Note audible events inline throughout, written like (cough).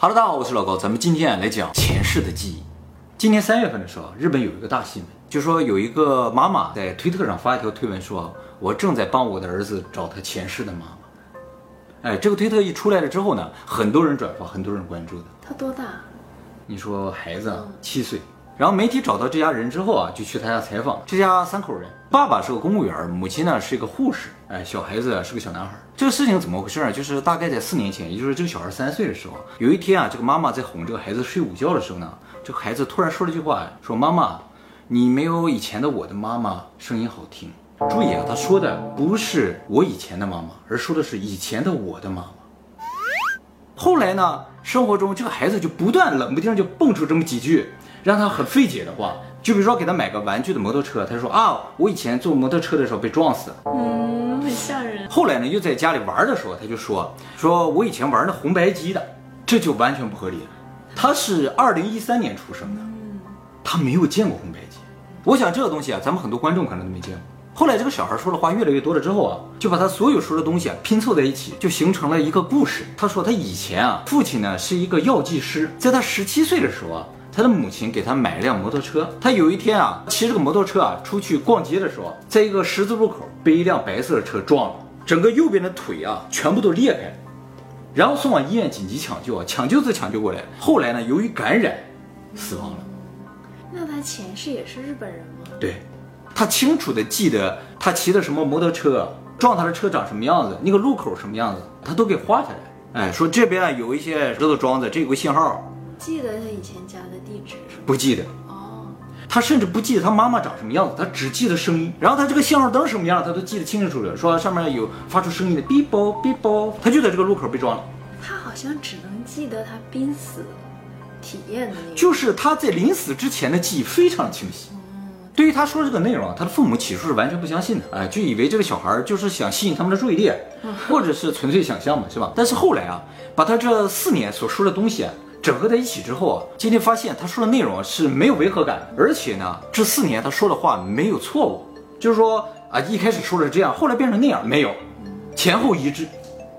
哈喽大家好，我是老高，咱们今天啊来讲前世的记忆。今年三月份的时候，日本有一个大新闻，就说有一个妈妈在推特上发一条推文，说我正在帮我的儿子找他前世的妈妈。哎，这个推特一出来了之后呢，很多人转发，很多人关注的。他多大？你说孩子啊七岁，然后媒体找到这家人之后啊，就去他家采访。这家三口人，爸爸是个公务员，母亲呢是一个护士，哎，小孩子是个小男孩。这个事情怎么回事啊？就是大概在四年前，也就是这个小孩三岁的时候，有一天啊，这个妈妈在哄这个孩子睡午觉的时候呢，这个孩子突然说了一句话，说：“妈妈，你没有以前的我的妈妈声音好听。”注意啊，他说的不是我以前的妈妈，而说的是以前的我的妈妈。后来呢，生活中这个孩子就不断冷不丁就蹦出这么几句让他很费解的话，就比如说给他买个玩具的摩托车，他说啊，我以前坐摩托车的时候被撞死了。嗯，很吓人。后来呢，又在家里玩的时候，他就说说我以前玩的红白机的，这就完全不合理了。他是二零一三年出生的，他没有见过红白机。我想这个东西啊，咱们很多观众可能都没见过。后来这个小孩说的话越来越多了之后啊，就把他所有说的东西啊拼凑在一起，就形成了一个故事。他说他以前啊，父亲呢是一个药剂师，在他十七岁的时候啊，他的母亲给他买了辆摩托车。他有一天啊，骑这个摩托车啊出去逛街的时候，在一个十字路口被一辆白色的车撞了，整个右边的腿啊全部都裂开了，然后送往医院紧急抢救啊，抢救是抢救过来，后来呢由于感染死亡了。那他前世也是日本人吗？对，他清楚的记得他骑的什么摩托车，撞他的车长什么样子，那个路口什么样子，他都给画下来。哎，说这边有一些石头桩子，这有个信号，记得他以前家的地址是吗？不记得。哦，他甚至不记得他妈妈长什么样子，他只记得声音。然后他这个信号灯什么样，他都记得清清楚楚。说上面有发出声音的哔啵哔啵，他就在这个路口被撞了。他好像只能记得他濒死体验的那个。就是他在临死之前的记忆非常清晰。对于他说这个内容啊，他的父母起初是完全不相信的，哎，就以为这个小孩就是想吸引他们的注意力，或者是纯粹想象嘛，是吧？但是后来啊，把他这四年所说的东西啊整合在一起之后啊，今天发现他说的内容啊是没有违和感，而且呢，这四年他说的话没有错误，就是说啊，一开始说的是这样，后来变成那样，没有，前后一致。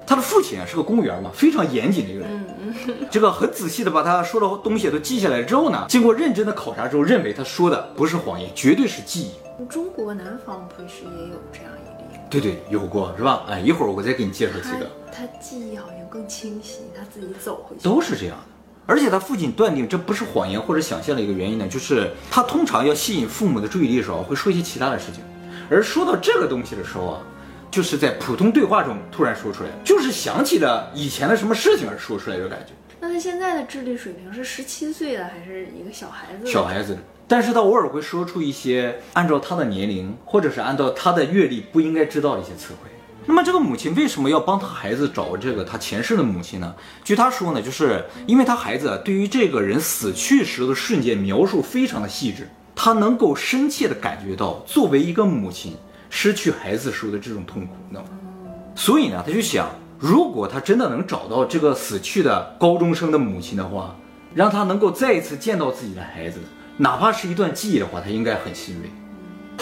他的父亲啊是个公务员嘛，非常严谨的一个人。这个很仔细的把他说的东西都记下来之后呢，经过认真的考察之后，认为他说的不是谎言，绝对是记忆。中国南方不是也有这样一例？对对，有过是吧？哎，一会儿我再给你介绍几个。他记忆好像更清晰，他自己走回去。都是这样的。而且他父亲断定这不是谎言或者想象的一个原因呢，就是他通常要吸引父母的注意力的时候，会说一些其他的事情，而说到这个东西的时候啊。就是在普通对话中突然说出来，就是想起了以前的什么事情而说出来的感觉。那他现在的智力水平是十七岁的，还是一个小孩子？小孩子，但是他偶尔会说出一些按照他的年龄或者是按照他的阅历不应该知道的一些词汇。那么这个母亲为什么要帮他孩子找这个他前世的母亲呢？据他说呢，就是因为他孩子对于这个人死去时的瞬间描述非常的细致，他能够深切的感觉到作为一个母亲。失去孩子时候的这种痛苦，那，所以呢，他就想，如果他真的能找到这个死去的高中生的母亲的话，让他能够再一次见到自己的孩子，哪怕是一段记忆的话，他应该很欣慰。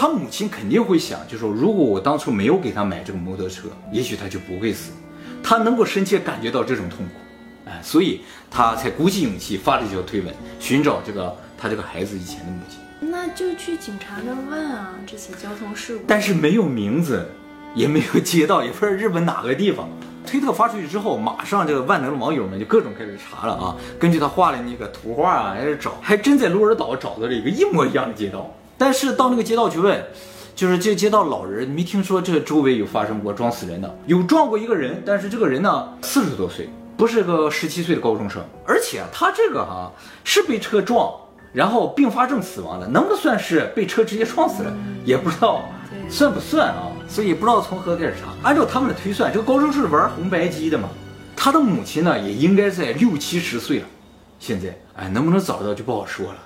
他母亲肯定会想，就说如果我当初没有给他买这个摩托车，也许他就不会死。他能够深切感觉到这种痛苦，哎，所以他才鼓起勇气发了一条推文，寻找这个他这个孩子以前的母亲。那就去警察那儿问啊，这起交通事故。但是没有名字，也没有街道，也不知道日本哪个地方。推特发出去之后，马上这个万能的网友们就各种开始查了啊，根据他画的那个图画啊，开始找，还真在鹿儿岛找到了一个一模一样的街道。但是到那个街道去问，就是这街道老人没听说这周围有发生过撞死人的，有撞过一个人，但是这个人呢四十多岁，不是个十七岁的高中生，而且他这个哈是被车撞。然后并发症死亡的，能不能算是被车直接撞死了？也不知道算不算啊？所以不知道从何开始查。按照他们的推算，这个高中是玩红白机的嘛，他的母亲呢也应该在六七十岁了。现在，哎，能不能找到就不好说了。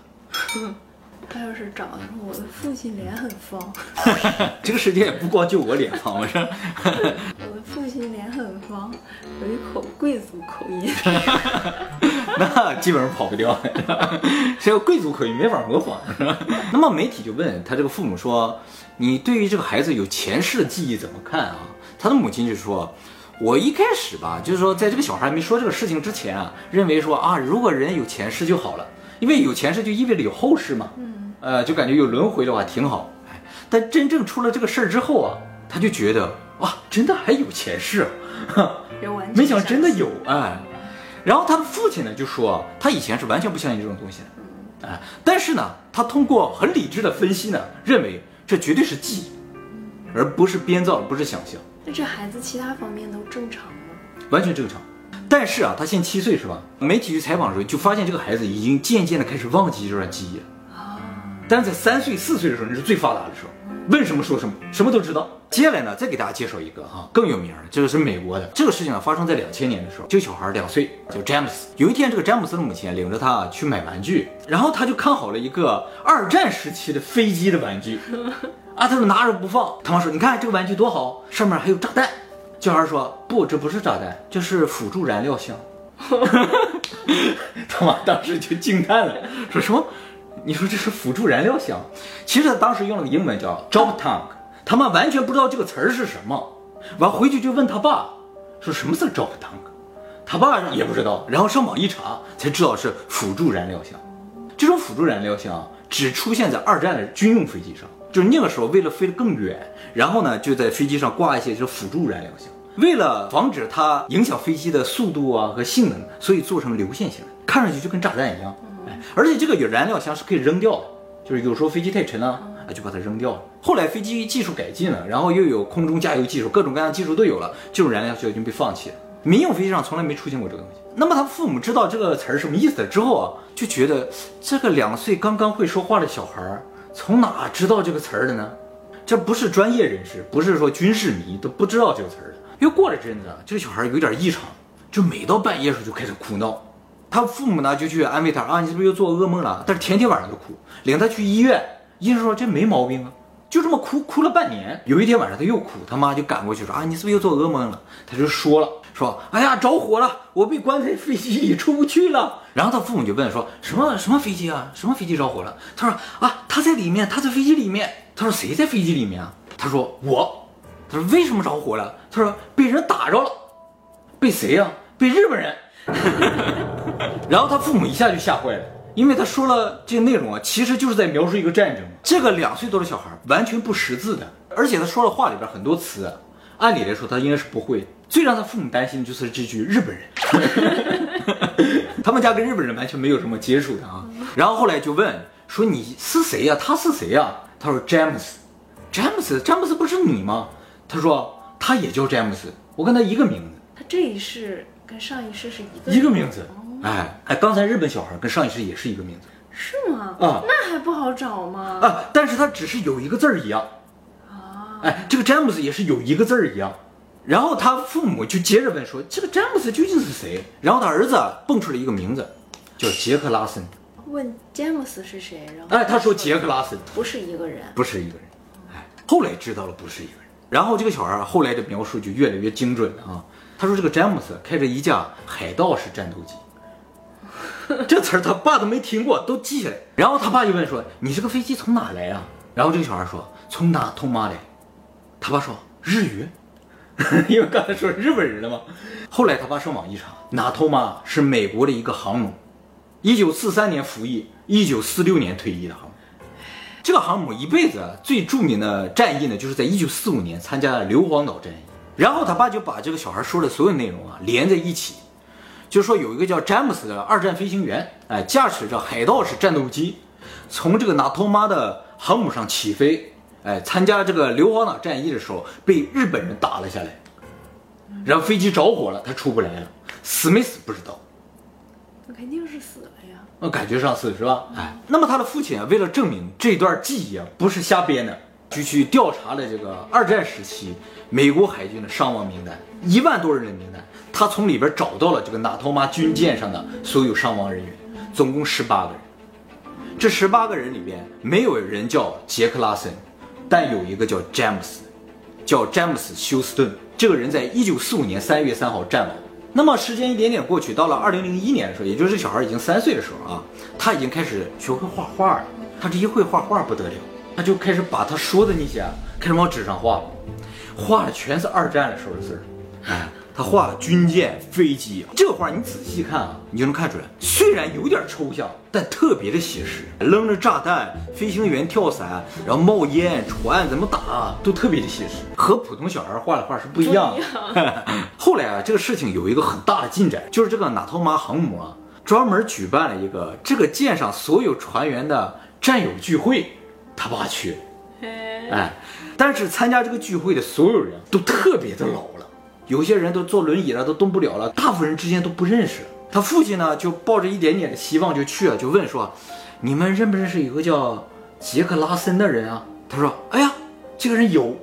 (laughs) 他要是找的话，我的父亲脸很方。(laughs) 这个世界也不光就我脸方，我说。(laughs) 我的父亲脸很方，有一口贵族口音。(laughs) 那基本上跑不掉，这个贵族口音没法模仿，是吧？那么媒体就问他这个父母说：“你对于这个孩子有前世的记忆怎么看啊？”他的母亲就说：“我一开始吧，就是说在这个小孩没说这个事情之前啊，认为说啊，如果人有前世就好了，因为有前世就意味着有后世嘛，嗯，呃，就感觉有轮回的话挺好。哎，但真正出了这个事儿之后啊，他就觉得哇，真的还有前世啊，(laughs) 没想真的有哎。然后他的父亲呢就说，他以前是完全不相信这种东西的，哎，但是呢，他通过很理智的分析呢，认为这绝对是记忆，而不是编造，不是想象。那这孩子其他方面都正常吗？完全正常。但是啊，他现七岁是吧？媒体去采访的时候就发现这个孩子已经渐渐的开始忘记这段记忆了。啊。但在三岁四岁的时候，那是最发达的时候。问什么说什么，什么都知道。接下来呢，再给大家介绍一个哈更有名的，这个是美国的。这个事情呢发生在两千年的时候，这个小孩两岁，叫詹姆斯。有一天，这个詹姆斯的母亲领着他去买玩具，然后他就看好了一个二战时期的飞机的玩具，啊，他说拿着不放。他妈说：“你看这个玩具多好，上面还有炸弹。”小孩说：“不，这不是炸弹，这是辅助燃料箱。(laughs) ”他妈当时就惊叹了，说什么？你说这是辅助燃料箱，其实他当时用了个英文叫 drop tank，他妈完全不知道这个词儿是什么，完回去就问他爸，说什么是 drop tank，他爸也不知道，然后上网一查才知道是辅助燃料箱。这种辅助燃料箱只出现在二战的军用飞机上，就是那个时候为了飞得更远，然后呢就在飞机上挂一些就是辅助燃料箱，为了防止它影响飞机的速度啊和性能，所以做成流线型，看上去就跟炸弹一样。而且这个有燃料箱是可以扔掉的，就是有时候飞机太沉了啊，就把它扔掉了。后来飞机技术改进了，然后又有空中加油技术，各种各样的技术都有了，这种燃料箱已经被放弃了。民用飞机上从来没出现过这个东西。那么他父母知道这个词儿什么意思之后啊，就觉得这个两岁刚刚会说话的小孩儿从哪知道这个词儿的呢？这不是专业人士，不是说军事迷都不知道这个词儿的。又过了阵子，这个小孩有点异常，就每到半夜时候就开始哭闹。他父母呢就去安慰他啊，你是不是又做噩梦了？但是天天晚上都哭，领他去医院，医生说这没毛病啊，就这么哭哭了半年。有一天晚上他又哭，他妈就赶过去说啊，你是不是又做噩梦了？他就说了，说哎呀着火了，我被关在飞机里出不去了。然后他父母就问说什么什么飞机啊？什么飞机着火了？他说啊他在里面，他在飞机里面。他说谁在飞机里面啊？他说我。他说为什么着火了？他说被人打着了，被谁呀？被日本人。(laughs) 然后他父母一下就吓坏了，因为他说了这个内容啊，其实就是在描述一个战争。这个两岁多的小孩完全不识字的，而且他说的话里边很多词，按理来说他应该是不会。最让他父母担心的就是这句日本人，(laughs) 他们家跟日本人完全没有什么接触的啊。然后后来就问说你是谁呀？他是谁呀？他说詹姆斯，詹姆斯，詹姆斯不是你吗？他说他也叫詹姆斯，我跟他一个名字。他这一世。跟上一世是一个一个名字，哎哎，刚才日本小孩跟上一世也是一个名字，是吗？啊，那还不好找吗？啊，但是他只是有一个字儿一样，啊，哎，这个詹姆斯也是有一个字儿一样，然后他父母就接着问说，这个詹姆斯究竟是谁？然后他儿子蹦出了一个名字，叫杰克拉森。问詹姆斯是谁？然后哎，他说杰克拉森不是一个人，不是一个人，哎，后来知道了不是一个人，然后这个小孩后来的描述就越来越精准了啊。他说：“这个詹姆斯开着一架海盗式战斗机，(laughs) 这词儿他爸都没听过，都记下来。然后他爸就问说：‘你这个飞机从哪来啊？’然后这个小孩说：‘从哪通马来。’他爸说：‘日语，(laughs) 因为刚才说日本人了嘛。’后来他爸上网一查，哪通马是美国的一个航母，一九四三年服役，一九四六年退役的航母。这个航母一辈子最著名的战役呢，就是在一九四五年参加了硫磺岛战役。”然后他爸就把这个小孩说的所有内容啊连在一起，就说有一个叫詹姆斯的二战飞行员，哎，驾驶着海盗式战斗机，从这个纳托马的航母上起飞，哎，参加这个硫磺岛战役的时候被日本人打了下来，然后飞机着火了，他出不来了，死没死不知道。那肯定是死了呀。那感觉上是是吧？哎，那么他的父亲啊，为了证明这段记忆啊不是瞎编的。就去调查了这个二战时期美国海军的伤亡名单，一万多人的名单，他从里边找到了这个纳托马军舰上的所有伤亡人员，总共十八个人。这十八个人里边没有人叫杰克拉森，但有一个叫詹姆斯，叫詹姆斯休斯顿。这个人在一九四五年三月三号战亡。那么时间一点点过去，到了二零零一年的时候，也就是小孩已经三岁的时候啊，他已经开始学会画画了。他这一会画画不得了。他就开始把他说的那些开始往纸上画，画的全是二战的时候的事儿，哎，他画军舰、飞机，这画你仔细看啊，你就能看出来，虽然有点抽象，但特别的写实。扔着炸弹，飞行员跳伞，然后冒烟，船怎么打，都特别的写实，和普通小孩画的画是不一样的。(laughs) 后来啊，这个事情有一个很大的进展，就是这个纳托马航母啊，专门举办了一个这个舰上所有船员的战友聚会，他爸去，哎，但是参加这个聚会的所有人都特别的老。了，有些人都坐轮椅了，都动不了了，大部分人之间都不认识。他父亲呢，就抱着一点点的希望就去了，就问说：“你们认不认识有个叫杰克拉森的人啊？”他说：“哎呀，这个人有，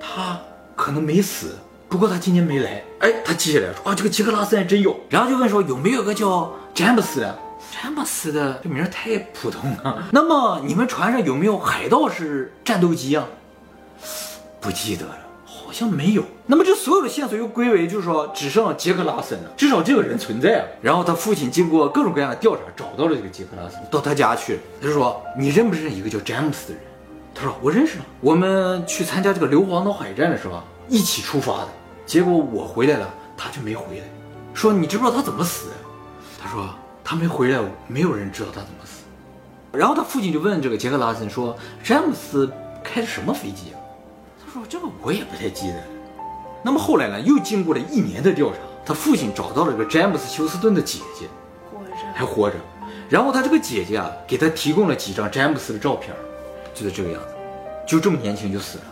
他可能没死，不过他今年没来。”哎，他记下来说：“啊，这个杰克拉森还真有。”然后就问说：“有没有个叫詹姆斯的？詹姆斯的这名太普通了。那么你们船上有没有海盗式战斗机啊？”不记得了，好像没有。那么这所有的线索又归为，就是说只剩杰克拉森了，至少这个人存在啊。然后他父亲经过各种各样的调查，找到了这个杰克拉森，到他家去，他就说：“你认不认识一个叫詹姆斯的人？”他说：“我认识啊，我们去参加这个硫磺岛海战的时候一起出发的，结果我回来了，他就没回来。说你知不知道他怎么死的？”他说：“他没回来，没有人知道他怎么死。”然后他父亲就问这个杰克拉森说：“詹姆斯开的什么飞机啊？”他说：“这个我也不太记得。”那么后来呢？又经过了一年的调查，他父亲找到了这个詹姆斯·休斯顿的姐姐，活着还活着。然后他这个姐姐啊，给他提供了几张詹姆斯的照片，就是这个样子，就这么年轻就死了。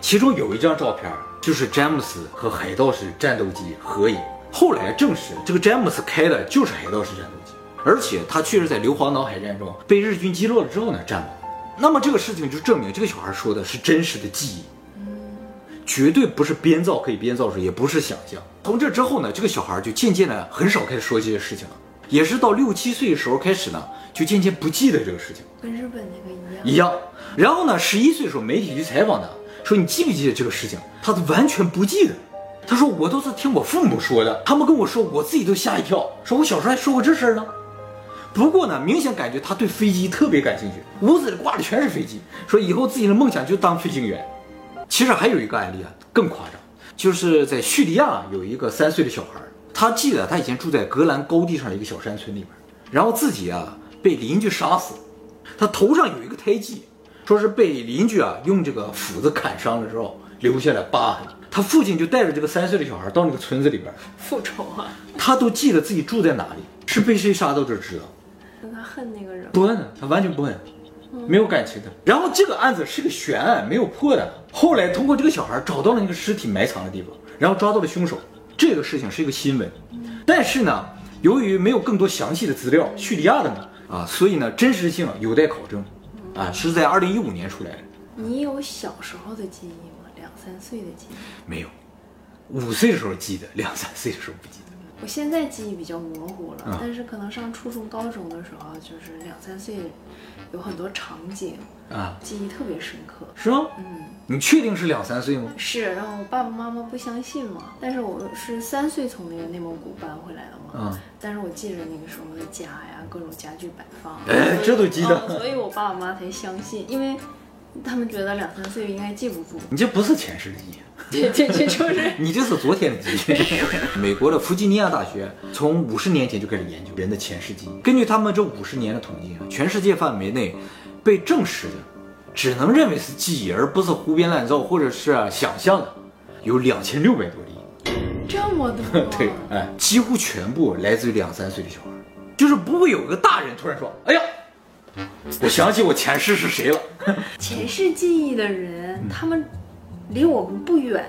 其中有一张照片就是詹姆斯和海盗式战斗机合影。后来证实，这个詹姆斯开的就是海盗式战斗机，而且他确实在硫磺岛海战中被日军击落了之后呢战亡。那么这个事情就证明这个小孩说的是真实的记忆。绝对不是编造可以编造出，也不是想象。从这之后呢，这个小孩就渐渐的很少开始说这些事情了，也是到六七岁的时候开始呢，就渐渐不记得这个事情，跟日本那个一样。一样。然后呢，十一岁的时候，媒体去采访他，说你记不记得这个事情？他都完全不记得。他说我都是听我父母说的，他们跟我说，我自己都吓一跳，说我小时候还说过这事儿呢。不过呢，明显感觉他对飞机特别感兴趣，屋子里挂的全是飞机，说以后自己的梦想就当飞行员。其实还有一个案例啊，更夸张，就是在叙利亚有一个三岁的小孩，他记得他以前住在格兰高地上的一个小山村里面，然后自己啊被邻居杀死，他头上有一个胎记，说是被邻居啊用这个斧子砍伤了之后留下了疤痕。他父亲就带着这个三岁的小孩到那个村子里边，复仇啊！他都记得自己住在哪里，是被谁杀都就知道。那他恨那个人？不恨，他完全不恨，没有感情的。然后这个案子是个悬案，没有破的。后来通过这个小孩找到了那个尸体埋藏的地方，然后抓到了凶手。这个事情是一个新闻，但是呢，由于没有更多详细的资料，叙利亚的嘛啊，所以呢真实性有待考证。啊，是在二零一五年出来的，你有小时候的记忆吗？两三岁的记忆？没有。五岁的时候记得，两三岁的时候不记得。我现在记忆比较模糊了，啊但是可能上初中、高中的时候，就是两三岁，有很多场景啊，记忆特别深刻。是吗？嗯，你确定是两三岁吗？是，然后我爸爸妈妈不相信嘛，但是我是三岁从那个内蒙古搬回来的嘛，嗯但是我记着那个时候的家呀，各种家具摆放，哎这都记得嗯所以我爸爸妈妈才相信，因为他们觉得两三岁应该记不住。你这不是前世的记忆。这这这，就是 (laughs) 你这是昨天的记忆。(laughs) 美国的弗吉尼亚大学从五十年前就开始研究人的前世记忆。根据他们这五十年的统计啊，全世界范围内被证实的，只能认为是记忆，而不是胡编乱造或者是想象的，有两千六百多例。这么多。(laughs) 对，哎，几乎全部来自于两三岁的小孩，就是不会有个大人突然说：“哎呀，我想起我前世是谁了。(laughs) 前世记忆的人，他们离我们不远，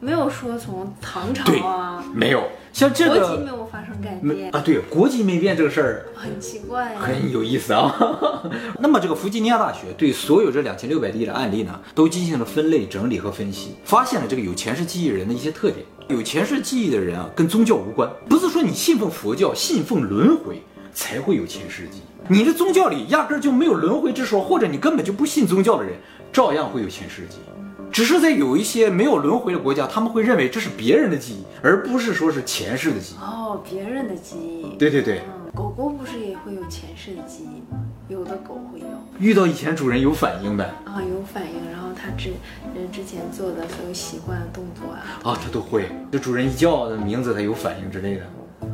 没有说从唐”朝对啊，，没有像这个国籍没有发生改变，啊，对，国籍没变这个事儿。很奇怪呀。很有意思啊。(laughs) 那么这个弗吉尼亚大学对所有这两千六百例的案例呢，都进行了分类、整理和分析，发现了这个有前世记忆人的一些特点。有前世记忆的人啊，跟宗教无关，不是说你信奉佛教、信奉轮回才会有前世记忆。你的宗教里压根儿就没有轮回之说，或者你根本就不信宗教的人，照样会有前世记忆。只是在有一些没有轮回的国家，他们会认为这是别人的记忆，而不是说是前世的记忆。哦，别人的记忆。对对对，嗯，狗狗不是也会有前世的记忆吗？有的狗会有遇到以前主人有反应呗。啊，有反应，然后它之人之之前做的所有习惯动作啊。啊，它都会。这主人一叫的名字，它有反应之类的。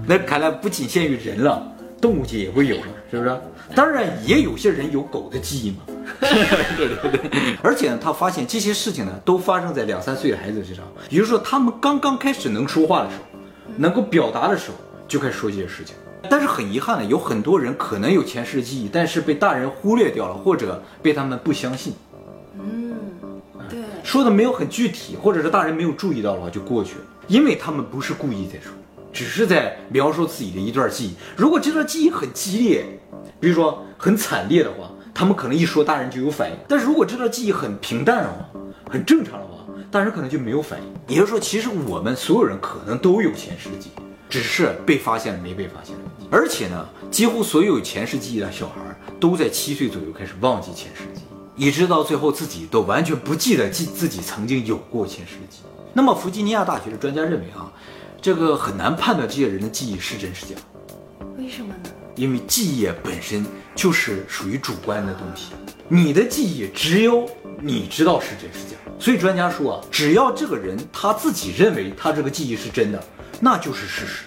那看来不仅限于人了，动物界也会有了，是不是？当然，也有些人有狗的记忆嘛。(laughs) 对对对。而且呢，他发现这些事情呢，都发生在两三岁的孩子身上，也就是说，他们刚刚开始能说话的时候，能够表达的时候，就开始说这些事情。但是很遗憾的，有很多人可能有前世记忆，但是被大人忽略掉了，或者被他们不相信。嗯，对，说的没有很具体，或者是大人没有注意到的话就过去了，因为他们不是故意在说，只是在描述自己的一段记忆。如果这段记忆很激烈，比如说很惨烈的话，他们可能一说大人就有反应；但是如果这段记忆很平淡的话，很正常的话，大人可能就没有反应。也就是说，其实我们所有人可能都有前世记忆，只是被发现了没被发现。而且呢，几乎所有前世记忆的小孩都在七岁左右开始忘记前世记忆，一直到最后自己都完全不记得记自己曾经有过前世记忆。那么，弗吉尼亚大学的专家认为啊，这个很难判断这些人的记忆是真是假。为什么呢？因为记忆本身就是属于主观的东西，你的记忆只有你知道是真是假。所以专家说啊，只要这个人他自己认为他这个记忆是真的，那就是事实。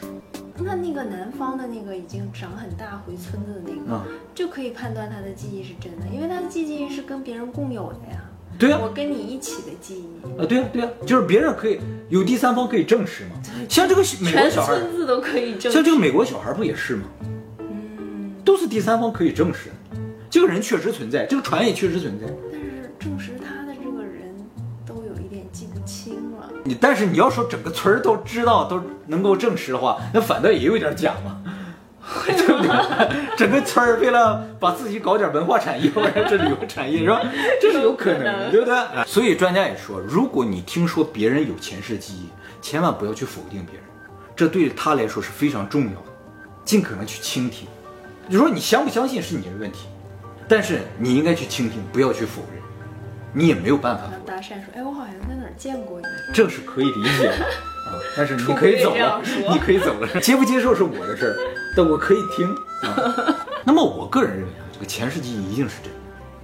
那那个南方的那个已经长很大回村子的那个，就可以判断他的记忆是真的，因为他的记忆是跟别人共有的呀。对啊，我跟你一起的记忆。啊，对啊，对啊，就是别人可以有第三方可以证实嘛。像这个美国小孩，村子都可以证。像这个美国小孩不也是吗？嗯，都是第三方可以证实，这个人确实存在，这个船也确实存在。但是证实他的这个人都有一点记不清了。你但是你要说整个村儿都知道都能够证实的话，那反倒也有点假嘛。整个村儿为了把自己搞点文化产业或者是旅游产业，是吧？这是有可能的，对不对？所以专家也说，如果你听说别人有前世记忆，千万不要去否定别人，这对他来说是非常重要的。尽可能去倾听。你说你相不相信是你的问题，但是你应该去倾听，不要去否认。你也没有办法。搭讪说：“哎，我好像在哪儿见过你。”这是可以理解的啊，但是你可以走了，(laughs) 你可以走了。接不接受是我的事儿，(laughs) 但我可以听啊。那么我个人认为啊，这个前世记忆一定是真的。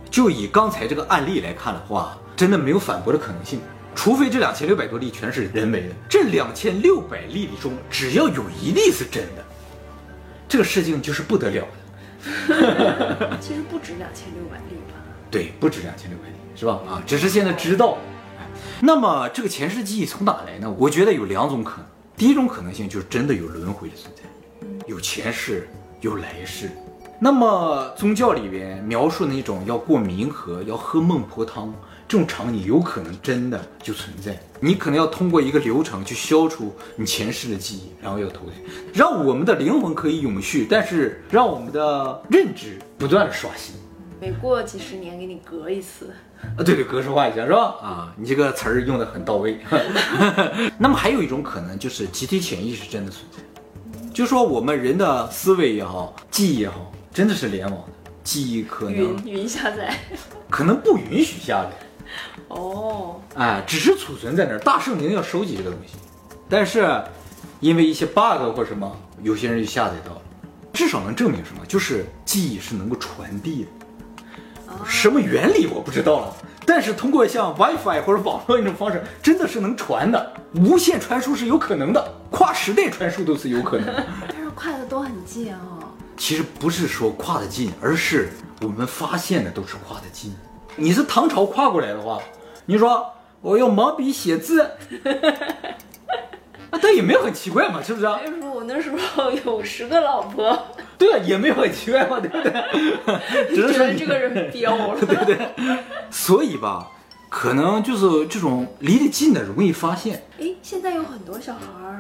就以刚才这个案例来看的话，真的没有反驳的可能性，除非这两千六百多例全是人为的。这两千六百例里中，只要有一例是真的，这个事情就是不得了的。(laughs) 其实不止两千六百例吧？对，不止两千六百例，是吧？啊，只是现在知道。那么这个前世记忆从哪来呢？我觉得有两种可能。第一种可能性就是真的有轮回的存在，有前世，有来世。那么宗教里边描述那种要过冥河、要喝孟婆汤这种场景，有可能真的就存在。你可能要通过一个流程去消除你前世的记忆，然后要投胎，让我们的灵魂可以永续，但是让我们的认知不断的刷新。每过几十年给你隔一次。啊，对对，格式化一下是吧？啊，你这个词儿用的很到位。(laughs) (laughs) 那么还有一种可能就是集体潜意识真的存在，就说我们人的思维也好，记忆也好，真的是联网的，记忆可能云云下载，(laughs) 可能不允许下载。哦，哎，只是储存在那儿，大圣灵要收集这个东西，但是因为一些 bug 或什么，有些人就下载到了。至少能证明什么？就是记忆是能够传递的。什么原理我不知道了，但是通过像 WiFi 或者网络那种方式，真的是能传的，无线传输是有可能的，跨时代传输都是有可能。(laughs) 但是跨的都很近啊。其实不是说跨得近，而是我们发现的都是跨得近。你是唐朝跨过来的话，你说我用毛笔写字。(laughs) 那也没有很奇怪嘛，是不是？为说我那时候有十个老婆。对啊，也没有很奇怪嘛，对不对？(laughs) 只是说这个人 (laughs) 彪了，对不对？所以吧，可能就是这种离得近的容易发现。哎，现在有很多小孩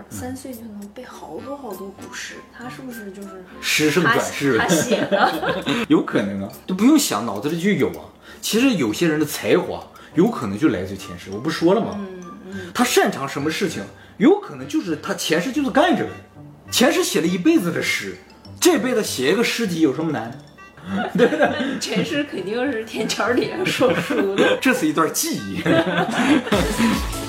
三岁就能背好多好多古诗，他是不是就是诗圣转世？他写的，(laughs) 有可能啊，都不用想，脑子里就有啊。其实有些人的才华有可能就来自于前世，我不说了吗？嗯嗯，他擅长什么事情？有可能就是他前世就是干这个，前世写了一辈子的诗，这辈子写一个诗集有什么难？对不对？前世肯定是天桥底下说书的，(laughs) 这是一段记忆。(laughs)